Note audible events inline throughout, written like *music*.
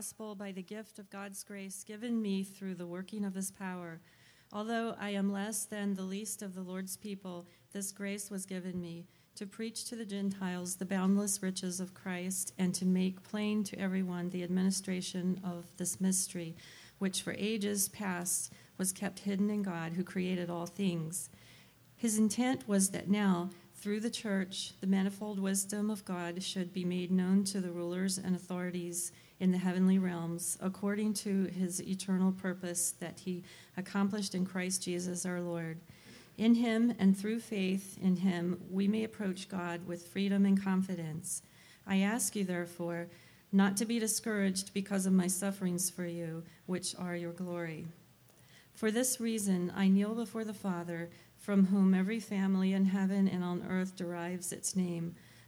gospel by the gift of God's grace given me through the working of his power. Although I am less than the least of the Lord's people, this grace was given me to preach to the Gentiles the boundless riches of Christ and to make plain to everyone the administration of this mystery, which for ages past was kept hidden in God who created all things. His intent was that now, through the church, the manifold wisdom of God should be made known to the rulers and authorities in the heavenly realms, according to his eternal purpose that he accomplished in Christ Jesus our Lord. In him and through faith in him, we may approach God with freedom and confidence. I ask you, therefore, not to be discouraged because of my sufferings for you, which are your glory. For this reason, I kneel before the Father, from whom every family in heaven and on earth derives its name.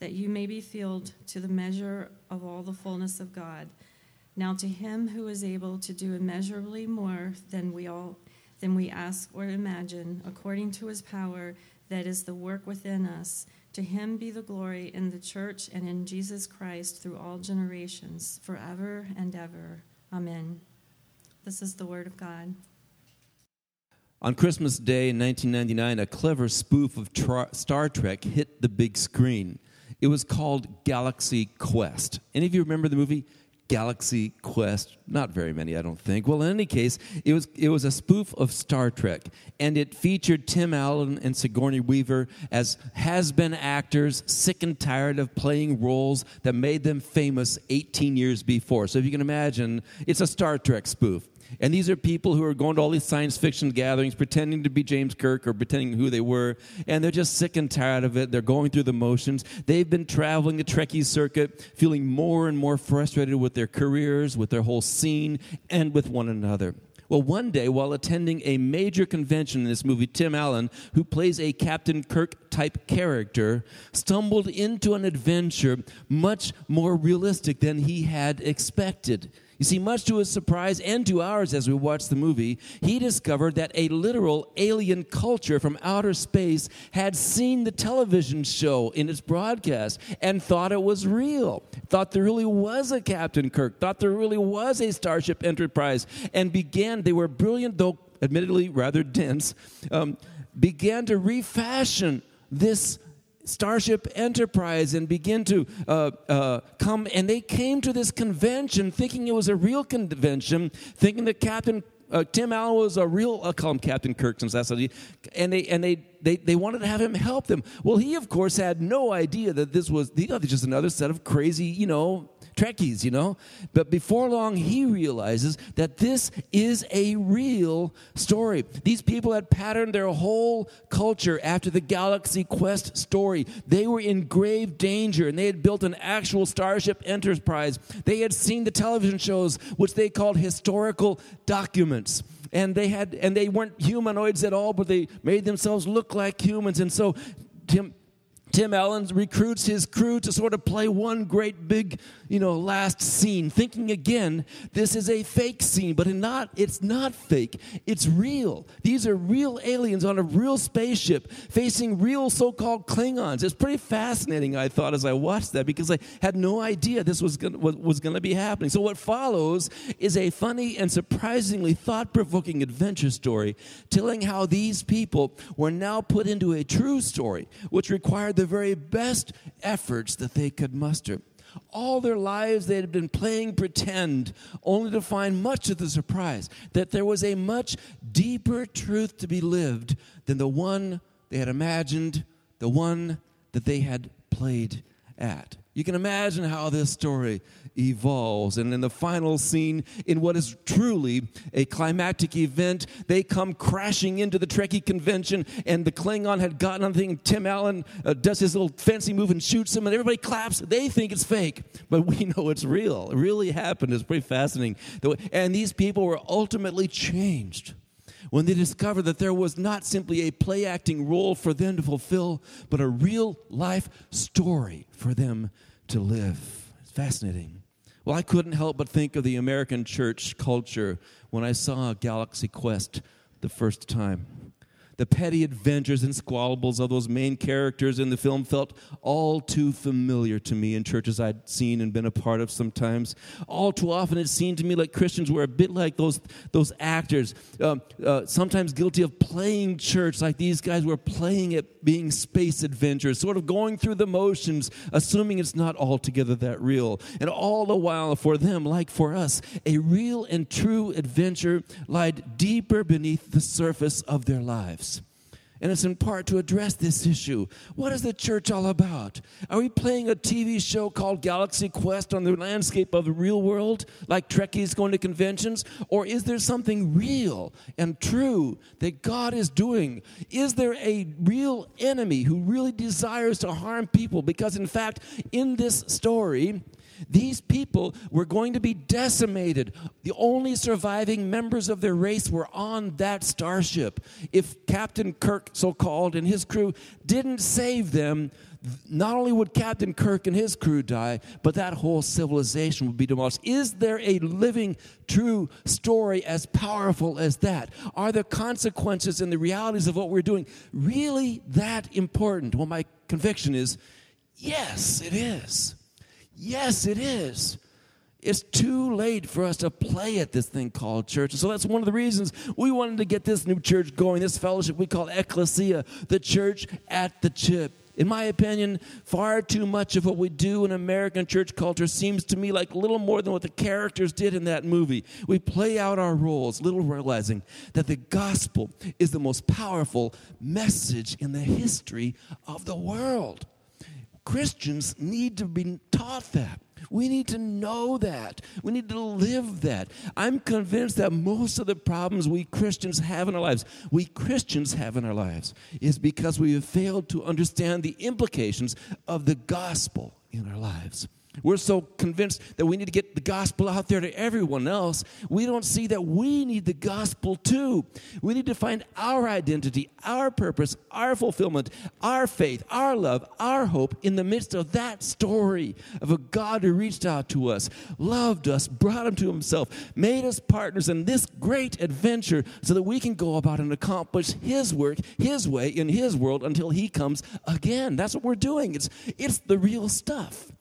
that you may be filled to the measure of all the fullness of God. Now to him who is able to do immeasurably more than we all than we ask or imagine, according to his power that is the work within us, to him be the glory in the church and in Jesus Christ through all generations, forever and ever. Amen. This is the word of God. On Christmas Day in 1999, a clever spoof of tra- Star Trek hit the big screen. It was called Galaxy Quest. Any of you remember the movie Galaxy Quest? Not very many, I don't think. Well, in any case, it was it was a spoof of Star Trek, and it featured Tim Allen and Sigourney Weaver as has-been actors, sick and tired of playing roles that made them famous 18 years before. So if you can imagine, it's a Star Trek spoof. And these are people who are going to all these science fiction gatherings, pretending to be James Kirk or pretending who they were, and they're just sick and tired of it. They're going through the motions. They've been traveling the Trekkie circuit, feeling more and more frustrated with their careers, with their whole scene, and with one another. Well, one day, while attending a major convention in this movie, Tim Allen, who plays a Captain Kirk type character, stumbled into an adventure much more realistic than he had expected. You see, much to his surprise and to ours as we watched the movie, he discovered that a literal alien culture from outer space had seen the television show in its broadcast and thought it was real, thought there really was a Captain Kirk, thought there really was a Starship Enterprise, and began, they were brilliant, though admittedly rather dense, um, began to refashion this Starship Enterprise and begin to uh, uh, come. And they came to this convention thinking it was a real convention, thinking that Captain uh, Tim Allen was a real, I'll call him Captain Kirk since that's how he, and they and they, they they wanted to have him help them. Well, he of course had no idea that this was the other just another set of crazy, you know, Trekkies, you know? But before long, he realizes that this is a real story. These people had patterned their whole culture after the Galaxy Quest story. They were in grave danger and they had built an actual Starship Enterprise. They had seen the television shows, which they called historical documents and they had and they weren't humanoids at all but they made themselves look like humans and so tim Tim Allen recruits his crew to sort of play one great big, you know, last scene, thinking again, this is a fake scene, but not, it's not fake. It's real. These are real aliens on a real spaceship facing real so-called Klingons. It's pretty fascinating, I thought, as I watched that, because I had no idea this was going was going to be happening. So what follows is a funny and surprisingly thought-provoking adventure story telling how these people were now put into a true story, which required the very best efforts that they could muster. All their lives they had been playing pretend, only to find much of the surprise that there was a much deeper truth to be lived than the one they had imagined, the one that they had played at. You can imagine how this story evolves. And in the final scene, in what is truly a climactic event, they come crashing into the Trekkie convention, and the Klingon had gotten on the thing. Tim Allen uh, does his little fancy move and shoots him, and everybody claps. They think it's fake, but *laughs* we know it's real. It really happened. It's pretty fascinating. And these people were ultimately changed when they discovered that there was not simply a play acting role for them to fulfill, but a real life story for them to live. It's fascinating. Well, I couldn't help but think of the American church culture when I saw Galaxy Quest the first time. The petty adventures and squabbles of those main characters in the film felt all too familiar to me in churches I'd seen and been a part of sometimes. All too often, it seemed to me like Christians were a bit like those, those actors, uh, uh, sometimes guilty of playing church, like these guys were playing at being space adventures, sort of going through the motions, assuming it's not altogether that real. And all the while, for them, like for us, a real and true adventure lied deeper beneath the surface of their lives. And it's in part to address this issue. What is the church all about? Are we playing a TV show called Galaxy Quest on the landscape of the real world, like Trekkies going to conventions? Or is there something real and true that God is doing? Is there a real enemy who really desires to harm people? Because, in fact, in this story, these people were going to be decimated. The only surviving members of their race were on that starship. If Captain Kirk, so called, and his crew didn't save them, not only would Captain Kirk and his crew die, but that whole civilization would be demolished. Is there a living, true story as powerful as that? Are the consequences and the realities of what we're doing really that important? Well, my conviction is yes, it is. Yes, it is. It's too late for us to play at this thing called church. So that's one of the reasons we wanted to get this new church going, this fellowship we call Ecclesia, the church at the chip. In my opinion, far too much of what we do in American church culture seems to me like little more than what the characters did in that movie. We play out our roles, little realizing that the gospel is the most powerful message in the history of the world. Christians need to be taught that. We need to know that. We need to live that. I'm convinced that most of the problems we Christians have in our lives, we Christians have in our lives, is because we have failed to understand the implications of the gospel in our lives. We're so convinced that we need to get the gospel out there to everyone else. We don't see that we need the gospel too. We need to find our identity, our purpose, our fulfillment, our faith, our love, our hope in the midst of that story of a God who reached out to us, loved us, brought him to himself, made us partners in this great adventure so that we can go about and accomplish his work, his way, in his world until he comes again. That's what we're doing. It's, it's the real stuff.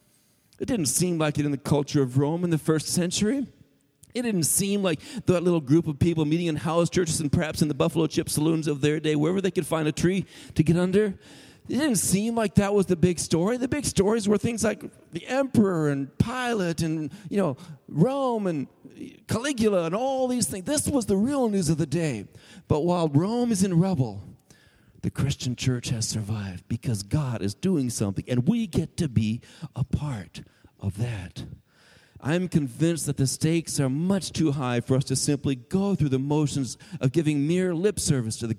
It didn't seem like it in the culture of Rome in the first century. It didn't seem like that little group of people meeting in house churches and perhaps in the buffalo chip saloons of their day, wherever they could find a tree to get under. It didn't seem like that was the big story. The big stories were things like the emperor and Pilate and, you know, Rome and Caligula and all these things. This was the real news of the day. But while Rome is in rubble, the Christian church has survived because God is doing something and we get to be a part of that. I'm convinced that the stakes are much too high for us to simply go through the motions of giving mere lip service to the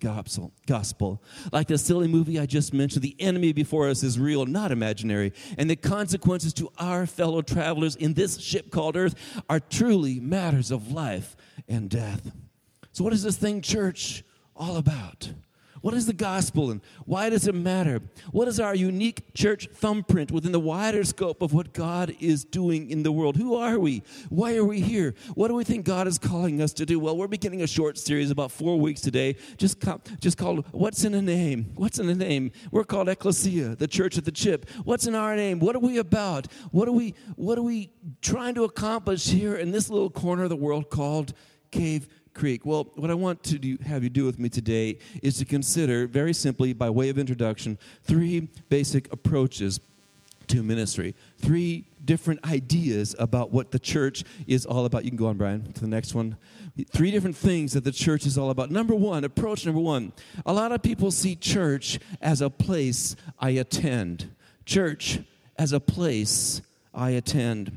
gospel. Like the silly movie I just mentioned, the enemy before us is real, not imaginary, and the consequences to our fellow travelers in this ship called Earth are truly matters of life and death. So, what is this thing, church, all about? What is the gospel and why does it matter? What is our unique church thumbprint within the wider scope of what God is doing in the world? Who are we? Why are we here? What do we think God is calling us to do? Well, we're beginning a short series about four weeks today, just, just called What's in a Name? What's in a Name? We're called Ecclesia, the church at the chip. What's in our name? What are we about? What are we, what are we trying to accomplish here in this little corner of the world called Cave Creek? Well, what I want to do, have you do with me today is to consider, very simply, by way of introduction, three basic approaches to ministry. Three different ideas about what the church is all about. You can go on, Brian, to the next one. Three different things that the church is all about. Number one, approach number one. A lot of people see church as a place I attend. Church as a place I attend.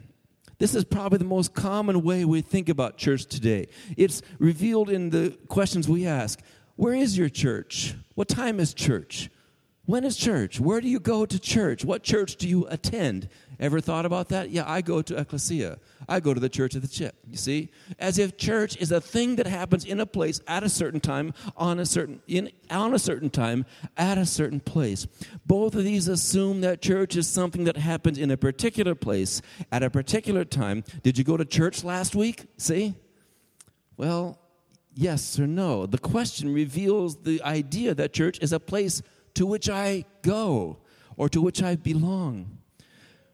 This is probably the most common way we think about church today. It's revealed in the questions we ask Where is your church? What time is church? When is church? Where do you go to church? What church do you attend? Ever thought about that? Yeah, I go to Ecclesia. I go to the church of the chip. You see? As if church is a thing that happens in a place at a certain time, on a certain in on a certain time, at a certain place. Both of these assume that church is something that happens in a particular place at a particular time. Did you go to church last week? See? Well, yes or no. The question reveals the idea that church is a place to which I go or to which I belong.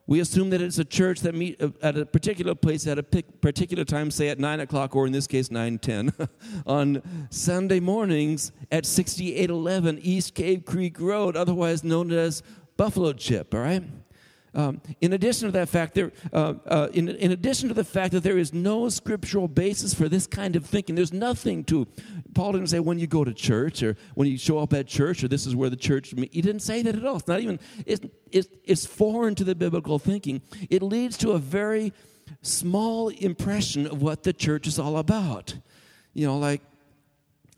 We assume that it's a church that meet uh, at a particular place at a particular time, say at 9 o'clock, or in this case, 9.10, *laughs* on Sunday mornings at 6811 East Cave Creek Road, otherwise known as Buffalo Chip, all right? Um, in addition to that fact, there, uh, uh, in, in addition to the fact that there is no scriptural basis for this kind of thinking, there's nothing to. Paul didn't say when you go to church or when you show up at church or this is where the church. He didn't say that at all. It's not even. It's, it's, it's foreign to the biblical thinking. It leads to a very small impression of what the church is all about. You know, like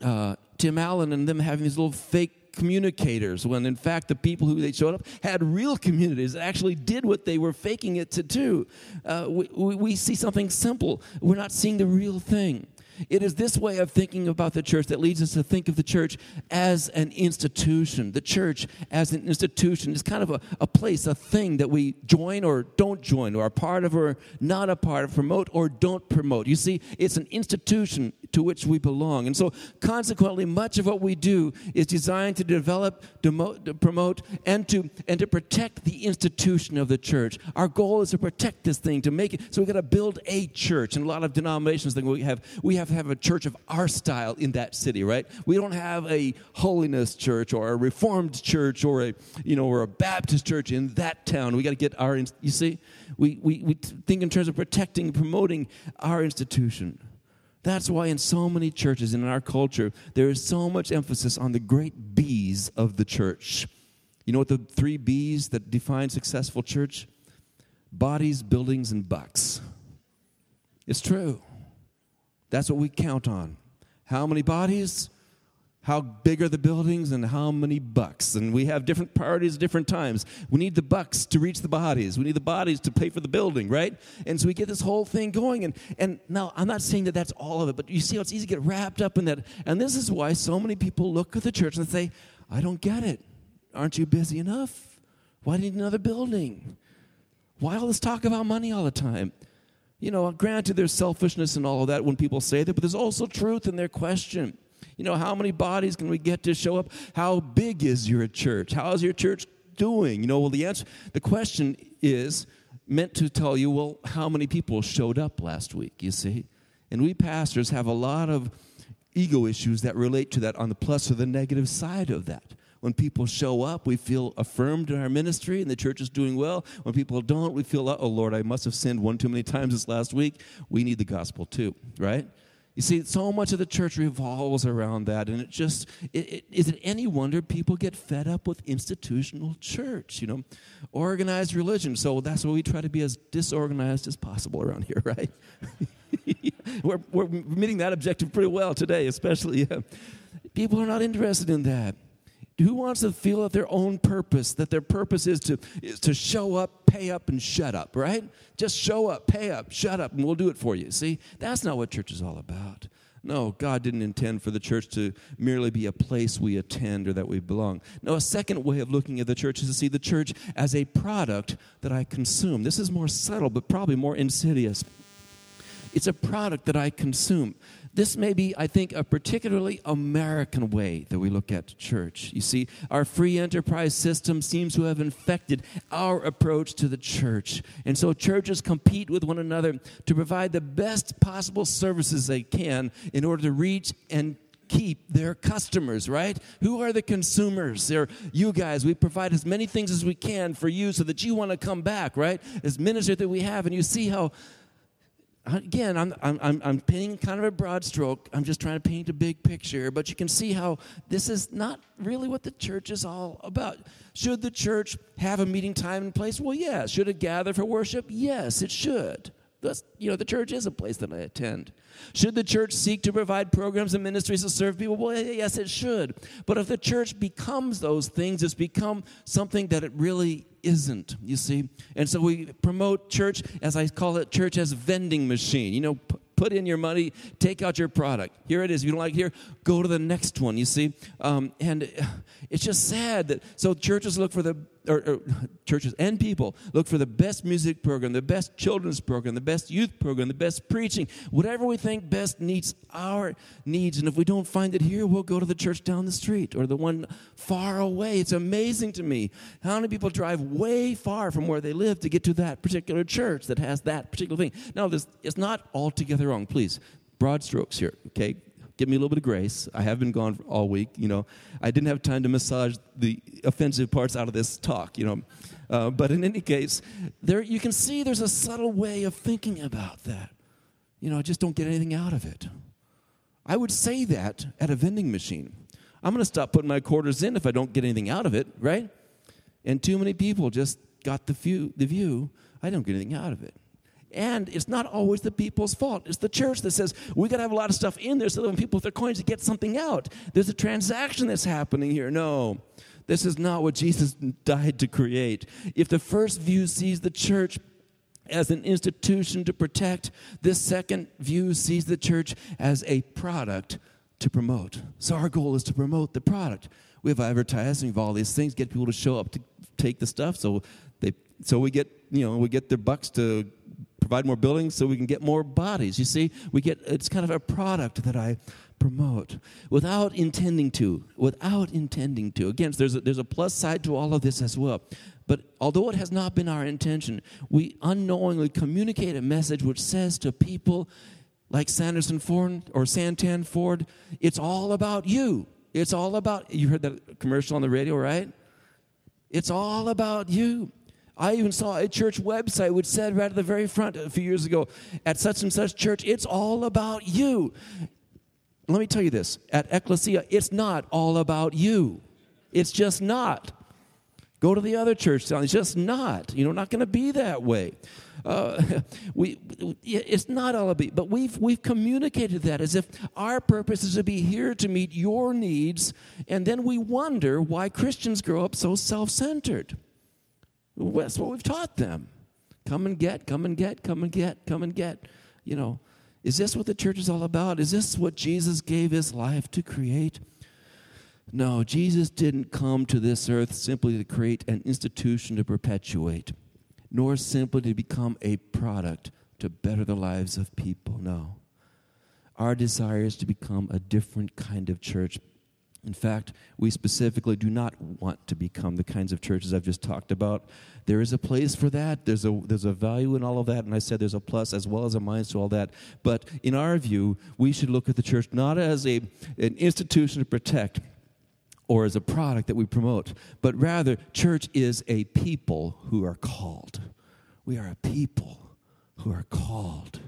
uh, Tim Allen and them having these little fake communicators when in fact the people who they showed up had real communities that actually did what they were faking it to do. Uh, we, we see something simple. We're not seeing the real thing. It is this way of thinking about the church that leads us to think of the church as an institution. The church as an institution is kind of a, a place, a thing that we join or don't join, or are part of or not a part of, promote or don't promote. You see, it's an institution to which we belong. And so, consequently, much of what we do is designed to develop, demote, to promote, and to, and to protect the institution of the church. Our goal is to protect this thing, to make it. So, we've got to build a church. And a lot of denominations think we have, we have to have a church of our style in that city, right? We don't have a holiness church or a reformed church or a, you know, or a Baptist church in that town. We got to get our, you see, we, we, we think in terms of protecting, promoting our institution. That's why in so many churches and in our culture, there is so much emphasis on the great B's of the church. You know what the three B's that define successful church? Bodies, buildings, and bucks. It's true. That's what we count on. How many bodies? How big are the buildings and how many bucks? And we have different priorities at different times. We need the bucks to reach the bodies. We need the bodies to pay for the building, right? And so we get this whole thing going. And, and now I'm not saying that that's all of it, but you see how it's easy to get wrapped up in that. And this is why so many people look at the church and say, I don't get it. Aren't you busy enough? Why do you need another building? Why all this talk about money all the time? You know, granted, there's selfishness and all of that when people say that, but there's also truth in their question. You know, how many bodies can we get to show up? How big is your church? How is your church doing? You know, well, the answer, the question is meant to tell you, well, how many people showed up last week, you see? And we pastors have a lot of ego issues that relate to that on the plus or the negative side of that. When people show up, we feel affirmed in our ministry and the church is doing well. When people don't, we feel, oh Lord, I must have sinned one too many times this last week. We need the gospel too, right? You see, so much of the church revolves around that, and it just it, it, is it any wonder people get fed up with institutional church, you know, organized religion. So that's why we try to be as disorganized as possible around here, *laughs* right? *laughs* we're, we're meeting that objective pretty well today, especially. Uh, people are not interested in that. Who wants to feel that their own purpose, that their purpose is to, is to show up, pay up, and shut up, right? Just show up, pay up, shut up, and we'll do it for you. See, that's not what church is all about. No, God didn't intend for the church to merely be a place we attend or that we belong. No, a second way of looking at the church is to see the church as a product that I consume. This is more subtle, but probably more insidious. It's a product that I consume. This may be, I think, a particularly American way that we look at church. You see, our free enterprise system seems to have infected our approach to the church. And so churches compete with one another to provide the best possible services they can in order to reach and keep their customers, right? Who are the consumers? They're you guys. We provide as many things as we can for you so that you want to come back, right? As ministers that we have, and you see how again, I'm, I'm, I'm painting kind of a broad stroke. I'm just trying to paint a big picture, but you can see how this is not really what the church is all about. Should the church have a meeting time and place? Well, yes. Should it gather for worship? Yes, it should. That's, you know, the church is a place that I attend. Should the church seek to provide programs and ministries to serve people? Well, yes, it should. But if the church becomes those things, it's become something that it really isn't, you see? And so we promote church, as I call it, church as vending machine. You know, p- put in your money, take out your product. Here it is. If you don't like it here, go to the next one, you see? Um, and it's just sad that, so churches look for the or, or, *laughs* churches and people look for the best music program, the best children's program, the best youth program, the best preaching, whatever we think best meets our needs. And if we don't find it here, we'll go to the church down the street or the one far away. It's amazing to me how many people drive way far from where they live to get to that particular church that has that particular thing. Now, this it's not altogether wrong. Please, broad strokes here, okay? Give me a little bit of grace. I have been gone all week. You know, I didn't have time to massage the offensive parts out of this talk. You know, uh, but in any case, there you can see there's a subtle way of thinking about that. You know, I just don't get anything out of it. I would say that at a vending machine. I'm going to stop putting my quarters in if I don't get anything out of it, right? And too many people just got the view, the view I don't get anything out of it. And it's not always the people's fault. It's the church that says we got to have a lot of stuff in there so that when people with their coins to get something out. There's a transaction that's happening here. No, this is not what Jesus died to create. If the first view sees the church as an institution to protect, this second view sees the church as a product to promote. So our goal is to promote the product. We have advertising we have all these things, get people to show up to take the stuff. So they, so we get, you know, we get their bucks to provide more buildings so we can get more bodies. You see, we get it's kind of a product that I promote without intending to. Without intending to. Again, there's a, there's a plus side to all of this as well. But although it has not been our intention, we unknowingly communicate a message which says to people like Sanderson Ford or Santan Ford, it's all about you. It's all about, you heard that commercial on the radio, right? It's all about you. I even saw a church website which said right at the very front a few years ago, at such and such church, it's all about you. Let me tell you this at Ecclesia, it's not all about you. It's just not. Go to the other church. It's just not. You know, not going to be that way. Uh, *laughs* we, it's not all about. But we've we've communicated that as if our purpose is to be here to meet your needs, and then we wonder why Christians grow up so self-centered. That's what we've taught them. Come and get, come and get, come and get, come and get. You know, is this what the church is all about? Is this what Jesus gave his life to create? No, Jesus didn't come to this earth simply to create an institution to perpetuate, nor simply to become a product to better the lives of people. No. Our desire is to become a different kind of church in fact, we specifically do not want to become the kinds of churches I've just talked about. There is a place for that. There's a, there's a value in all of that. And I said there's a plus as well as a minus to all that. But in our view, we should look at the church not as a, an institution to protect or as a product that we promote, but rather, church is a people who are called. We are a people who are called.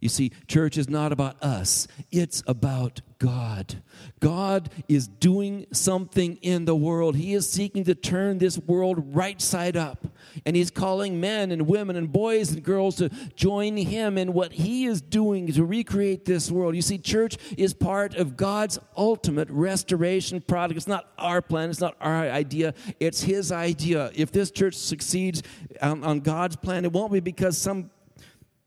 You see, church is not about us, it's about God. God is doing something in the world. He is seeking to turn this world right side up. And He's calling men and women and boys and girls to join Him in what He is doing to recreate this world. You see, church is part of God's ultimate restoration project. It's not our plan, it's not our idea, it's His idea. If this church succeeds on, on God's plan, it won't be because some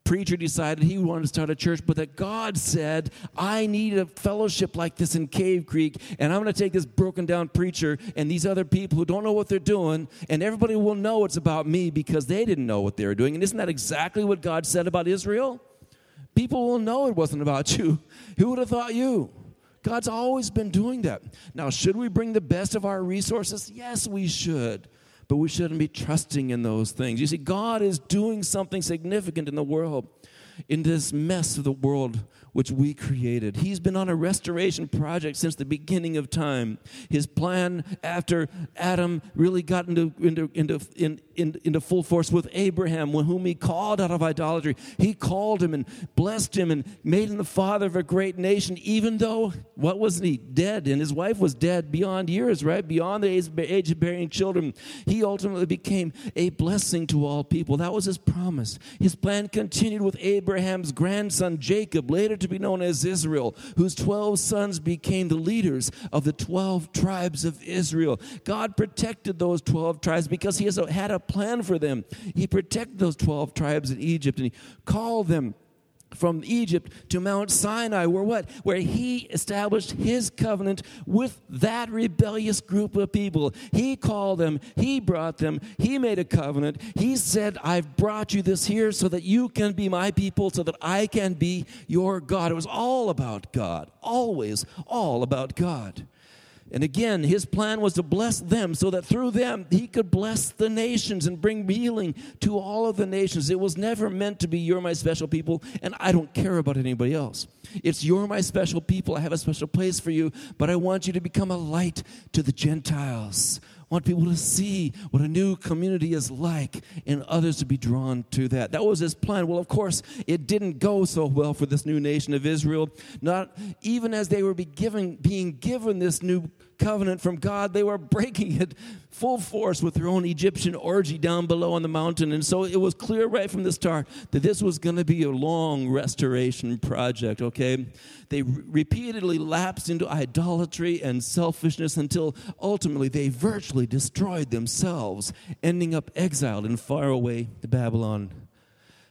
preacher decided he wanted to start a church, but that God said, I need a fellowship like this in Cave Creek, and I'm going to take this broken down preacher and these other people who don't know what they're doing, and everybody will know it's about me because they didn't know what they were doing. And isn't that exactly what God said about Israel? People will know it wasn't about you. *laughs* Who would have thought you? God's always been doing that. Now, should we bring the best of our resources? Yes, we should but we shouldn't be trusting in those things. You see, God is doing something significant in the world, in this mess of the world which we created. He's been on a restoration project since the beginning of time. His plan after Adam really got into, into, into in, in, into full force with Abraham, whom he called out of idolatry. He called him and blessed him and made him the father of a great nation, even though, what was he? Dead. And his wife was dead beyond years, right? Beyond the age of bearing children. He ultimately became a blessing to all people. That was his promise. His plan continued with Abraham's grandson, Jacob, later to be known as Israel, whose 12 sons became the leaders of the 12 tribes of Israel. God protected those 12 tribes because he has had a plan for them. He protected those 12 tribes in Egypt and he called them from Egypt to Mount Sinai, where what? Where he established his covenant with that rebellious group of people. He called them, he brought them, he made a covenant. He said, I've brought you this here so that you can be my people, so that I can be your God. It was all about God, always all about God. And again, his plan was to bless them so that through them he could bless the nations and bring healing to all of the nations. It was never meant to be, you're my special people, and I don't care about anybody else. It's, you're my special people. I have a special place for you, but I want you to become a light to the Gentiles. I want people to see what a new community is like and others to be drawn to that. That was his plan. Well, of course, it didn't go so well for this new nation of Israel. Not even as they were be given, being given this new covenant from God, they were breaking it full force with their own Egyptian orgy down below on the mountain. And so it was clear right from the start that this was going to be a long restoration project, okay? They repeatedly lapsed into idolatry and selfishness until ultimately they virtually destroyed themselves, ending up exiled in faraway Babylon.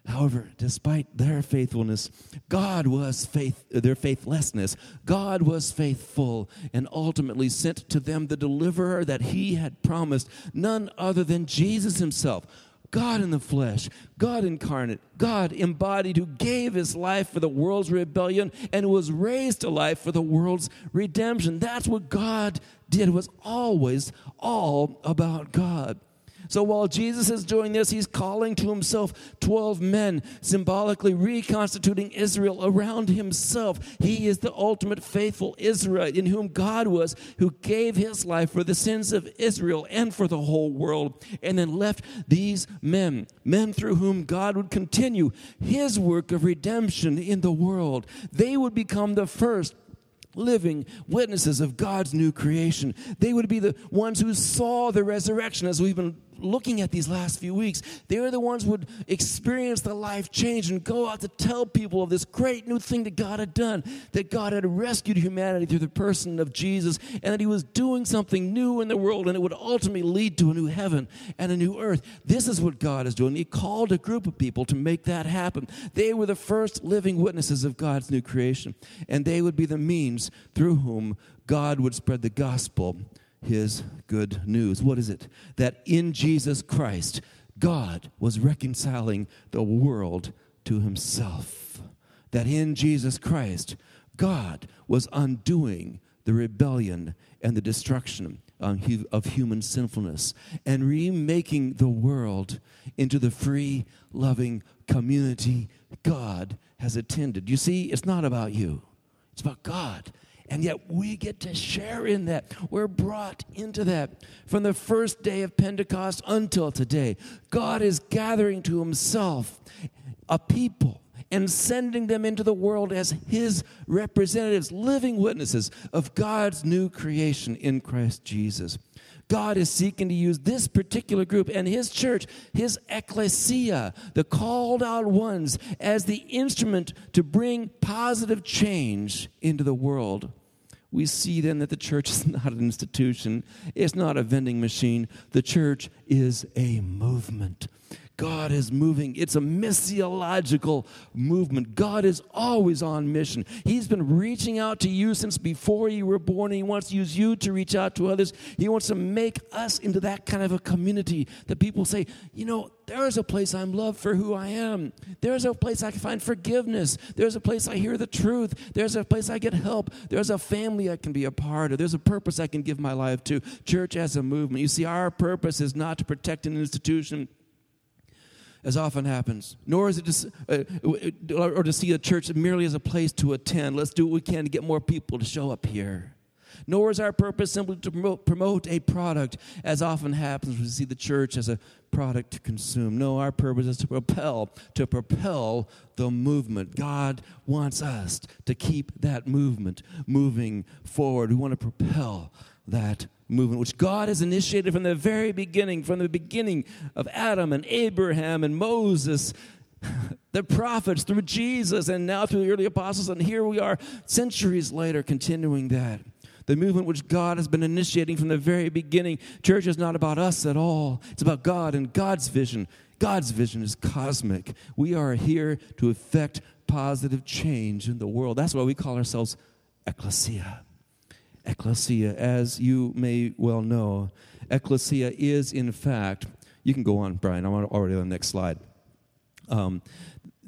However, despite their faithfulness, God was faith their faithlessness. God was faithful and ultimately sent to them the deliverer that he had promised, none other than Jesus himself. God in the flesh, God incarnate, God embodied, who gave his life for the world's rebellion and was raised to life for the world's redemption. That's what God did. It was always all about God. So while Jesus is doing this, he's calling to himself 12 men, symbolically reconstituting Israel around himself. He is the ultimate faithful Israel in whom God was, who gave his life for the sins of Israel and for the whole world, and then left these men, men through whom God would continue his work of redemption in the world. They would become the first living witnesses of God's new creation. They would be the ones who saw the resurrection, as we've been looking at these last few weeks. They were the ones who would experience the life change and go out to tell people of this great new thing that God had done, that God had rescued humanity through the person of Jesus, and that He was doing something new in the world, and it would ultimately lead to a new heaven and a new earth. This is what God is doing. He called a group of people to make that happen. They were the first living witnesses of God's new creation, and they would be the means through whom God would spread the gospel his good news. What is it? That in Jesus Christ, God was reconciling the world to himself. That in Jesus Christ, God was undoing the rebellion and the destruction of human sinfulness and remaking the world into the free, loving community God has attended. You see, it's not about you, it's about God and yet we get to share in that. We're brought into that. From the first day of Pentecost until today, God is gathering to himself a people and sending them into the world as his representatives, living witnesses of God's new creation in Christ Jesus. God is seeking to use this particular group and his church, his ecclesia, the called out ones, as the instrument to bring positive change into the world we see then that the church is *laughs* not an institution, it's not a vending machine. The church is a movement. God is moving. It's a missiological movement. God is always on mission. He's been reaching out to you since before you were born. and He wants to use you to reach out to others. He wants to make us into that kind of a community that people say, you know, there's a place I'm loved for who I am. There's a place I can find forgiveness. There's a place I hear the truth. There's a place I get help. There's a family I can be a part of. There's a purpose I can give my life to. Church as a movement. You see, our purpose is not to protect an institution as often happens, nor is it just, uh, or to see a church merely as a place to attend. Let's do what we can to get more people to show up here. Nor is our purpose simply to promote, promote a product, as often happens we see the church as a product to consume. No, our purpose is to propel, to propel the movement. God wants us to keep that movement moving forward. We want to propel that movement, which God has initiated from the very beginning, from the beginning of Adam and Abraham and Moses, *laughs* the prophets, through Jesus, and now through the early apostles. And here we are, centuries later, continuing that. The movement which God has been initiating from the very beginning. Church is not about us at all, it's about God and God's vision. God's vision is cosmic. We are here to effect positive change in the world. That's why we call ourselves ecclesia ecclesia, as you may well know. Ecclesia is, in fact, you can go on, Brian, I'm already on the next slide. Um,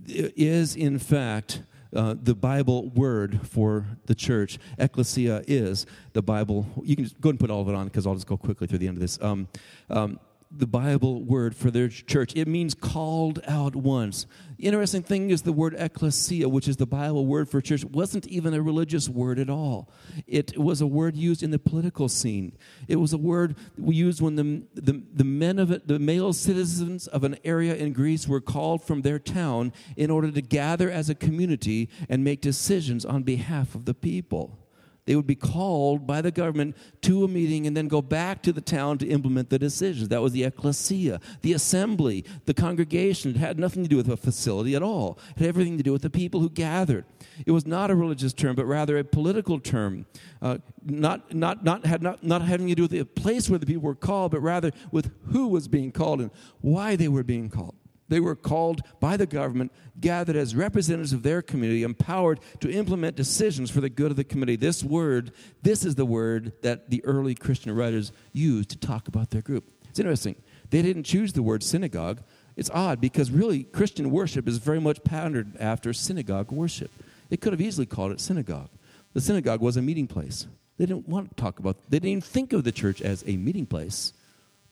is, in fact, uh, the Bible word for the church. Ecclesia is the Bible. You can just go and put all of it on because I'll just go quickly through the end of this. Um, um, the Bible word for their church. It means called out ones. The interesting thing is the word ecclesia, which is the Bible word for church, wasn't even a religious word at all. It was a word used in the political scene. It was a word we used when the, the, the men of it, the male citizens of an area in Greece were called from their town in order to gather as a community and make decisions on behalf of the people. They would be called by the government to a meeting and then go back to the town to implement the decisions. That was the ecclesia, the assembly, the congregation. It had nothing to do with a facility at all, it had everything to do with the people who gathered. It was not a religious term, but rather a political term, uh, not, not, not, had not, not having to do with the place where the people were called, but rather with who was being called and why they were being called. They were called by the government, gathered as representatives of their community, empowered to implement decisions for the good of the community. This word, this is the word that the early Christian writers used to talk about their group. It's interesting. They didn't choose the word synagogue. It's odd because really Christian worship is very much patterned after synagogue worship. They could have easily called it synagogue. The synagogue was a meeting place. They didn't want to talk about, they didn't even think of the church as a meeting place.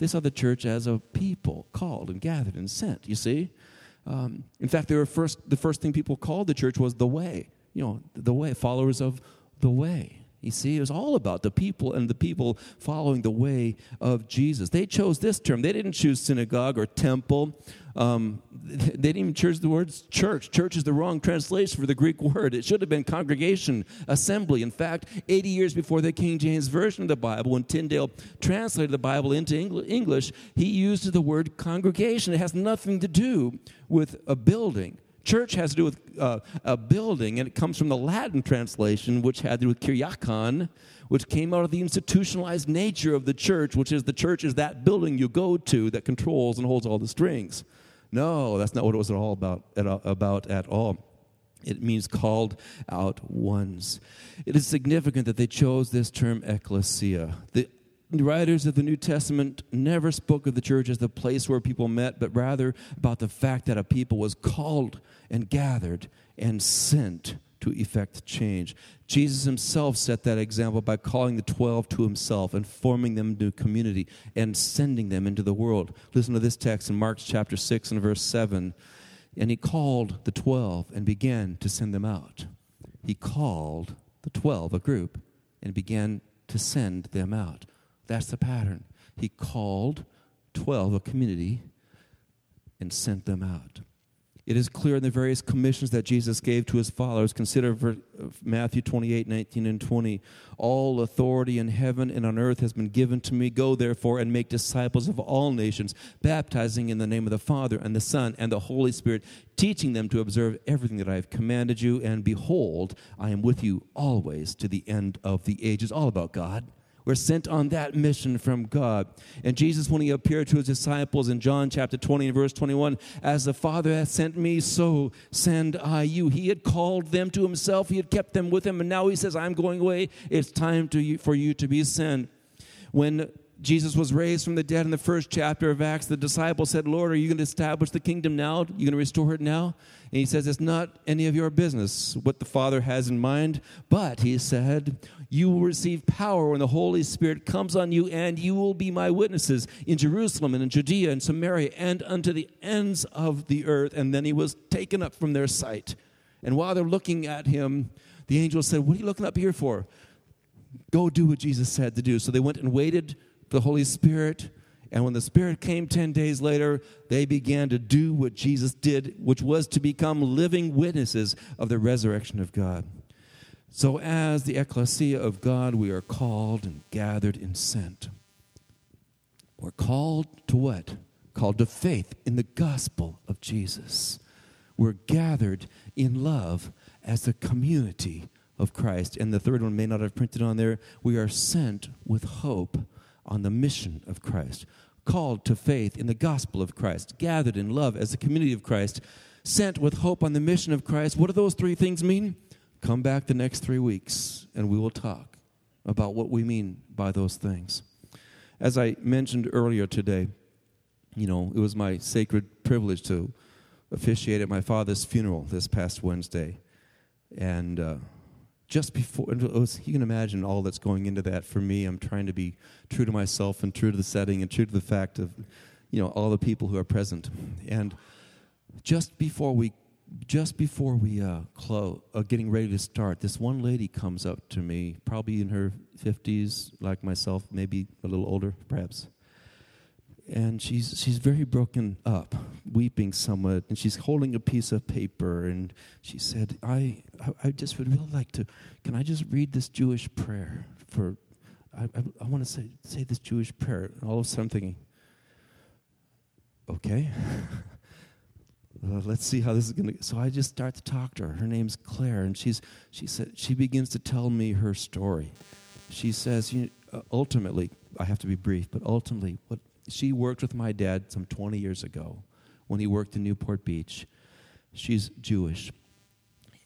They saw the church as a people called and gathered and sent, you see? Um, in fact, they were first, the first thing people called the church was the way. You know, the way, followers of the way. You see, it was all about the people and the people following the way of Jesus. They chose this term. They didn't choose synagogue or temple. Um, *laughs* they didn't even choose the words church. Church is the wrong translation for the Greek word. It should have been congregation, assembly. In fact, 80 years before the King James Version of the Bible, when Tyndale translated the Bible into English, he used the word congregation. It has nothing to do with a building. Church has to do with uh, a building, and it comes from the Latin translation, which had to do with kyriakon, which came out of the institutionalized nature of the church, which is the church is that building you go to that controls and holds all the strings. No, that's not what it was at all about at, about at all. It means called out ones. It is significant that they chose this term ecclesia. The the writers of the New Testament never spoke of the church as the place where people met, but rather about the fact that a people was called and gathered and sent to effect change. Jesus himself set that example by calling the 12 to himself and forming them into a community and sending them into the world. Listen to this text in Mark chapter 6 and verse 7. And he called the 12 and began to send them out. He called the 12, a group, and began to send them out. That's the pattern. He called 12, a community, and sent them out. It is clear in the various commissions that Jesus gave to his followers. Consider uh, Matthew 28 19 and 20. All authority in heaven and on earth has been given to me. Go therefore and make disciples of all nations, baptizing in the name of the Father and the Son and the Holy Spirit, teaching them to observe everything that I have commanded you. And behold, I am with you always to the end of the ages. All about God. We're sent on that mission from God. And Jesus, when he appeared to his disciples in John chapter 20 and verse 21, as the Father hath sent me, so send I you. He had called them to himself, he had kept them with him, and now he says, I'm going away. It's time to for you to be sent. When Jesus was raised from the dead in the first chapter of Acts, the disciples said, Lord, are you going to establish the kingdom now? Are you going to restore it now? And he says, It's not any of your business what the Father has in mind, but he said, You will receive power when the Holy Spirit comes on you, and you will be my witnesses in Jerusalem and in Judea and Samaria and unto the ends of the earth. And then he was taken up from their sight. And while they're looking at him, the angel said, What are you looking up here for? go do what Jesus said to do. So they went and waited for the Holy Spirit. And when the Spirit came 10 days later, they began to do what Jesus did, which was to become living witnesses of the resurrection of God. So, as the ecclesia of God, we are called and gathered and sent. We're called to what? Called to faith in the gospel of Jesus. We're gathered in love as a community of Christ. And the third one may not have printed on there. We are sent with hope on the mission of Christ, called to faith in the gospel of Christ, gathered in love as a community of Christ, sent with hope on the mission of Christ. What do those three things mean? Come back the next three weeks and we will talk about what we mean by those things. As I mentioned earlier today, you know, it was my sacred privilege to officiate at my father's funeral this past Wednesday. And uh, just before, was, you can imagine all that's going into that for me. I'm trying to be true to myself and true to the setting and true to the fact of, you know, all the people who are present. And just before we, just before we uh, close, uh, getting ready to start, this one lady comes up to me, probably in her 50s, like myself, maybe a little older, perhaps and she's she's very broken up, weeping somewhat, and she's holding a piece of paper, and she said, "I I, I just would really like to. Can I just read this Jewish prayer for? I I, I want to say say this Jewish prayer." And all of a sudden, I'm thinking, "Okay." *laughs* let's see how this is going to so i just start to talk to her her name's claire and she's she said she begins to tell me her story she says you know, uh, ultimately i have to be brief but ultimately what she worked with my dad some 20 years ago when he worked in Newport Beach. She's Jewish.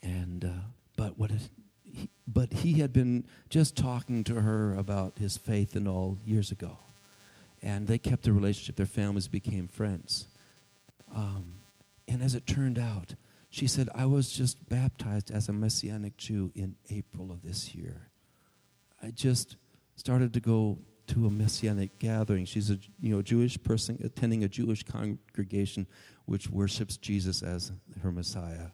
And, uh, but what it, he, but he had been just talking to her about his faith and all years ago. And they kept a relationship. Their families became friends. Um, and as it turned out, she said, I was just baptized as a Messianic Jew in April of this year. I just started to go to a messianic gathering. She's a you know Jewish person attending a Jewish congregation which worships Jesus as her Messiah.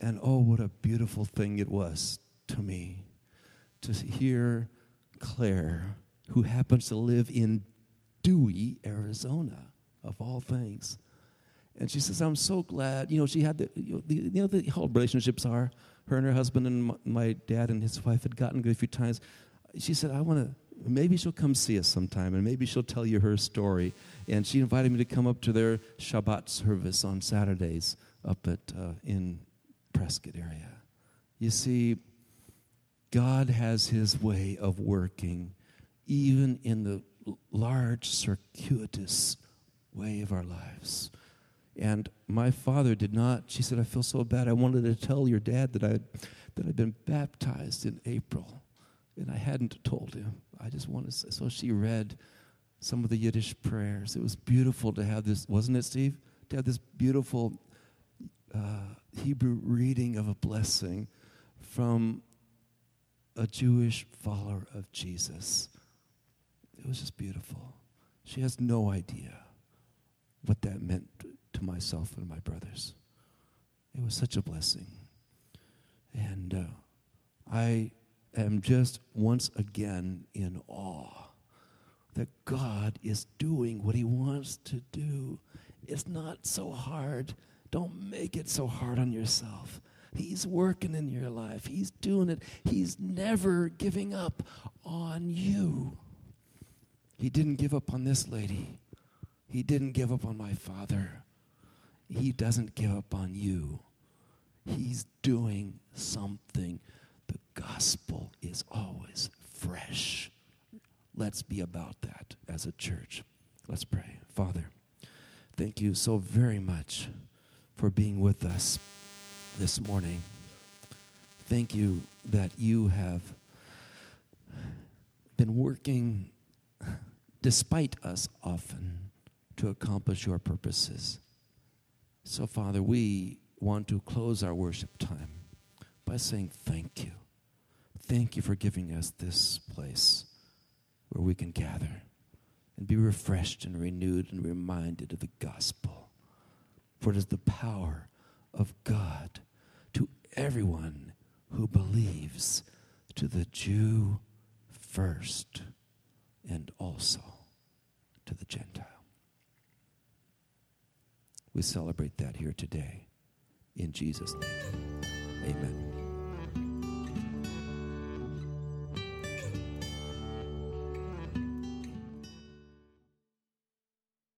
And oh, what a beautiful thing it was to me to hear Claire, who happens to live in Dewey, Arizona, of all things. And she says, I'm so glad. You know, she had the, you know, the, you know, the whole relationships are. Her and her husband and my, my dad and his wife had gotten good a few times. She said, I want to maybe she'll come see us sometime and maybe she'll tell you her story. And she invited me to come up to their Shabbat service on Saturdays up at uh, in Prescott area. You see, God has his way of working even in the large circuitous way of our lives. And my father did not, she said, I feel so bad. I wanted to tell your dad that I that I'd been baptized in April. And I hadn't told him. I just want to say. So she read some of the Yiddish prayers. It was beautiful to have this, wasn't it, Steve? To have this beautiful uh, Hebrew reading of a blessing from a Jewish follower of Jesus. It was just beautiful. She has no idea what that meant myself and my brothers. It was such a blessing. And uh, I am just once again in awe that God is doing what He wants to do. It's not so hard. Don't make it so hard on yourself. He's working in your life, He's doing it. He's never giving up on you. He didn't give up on this lady, He didn't give up on my father. He doesn't give up on you. He's doing something the gospel is always fresh. Let's be about that as a church. Let's pray. Father, thank you so very much for being with us this morning. Thank you that you have been working despite us often to accomplish your purposes. So, Father, we want to close our worship time by saying thank you. Thank you for giving us this place where we can gather and be refreshed and renewed and reminded of the gospel. For it is the power of God to everyone who believes, to the Jew first and also to the Gentile. We celebrate that here today. In Jesus' name, amen.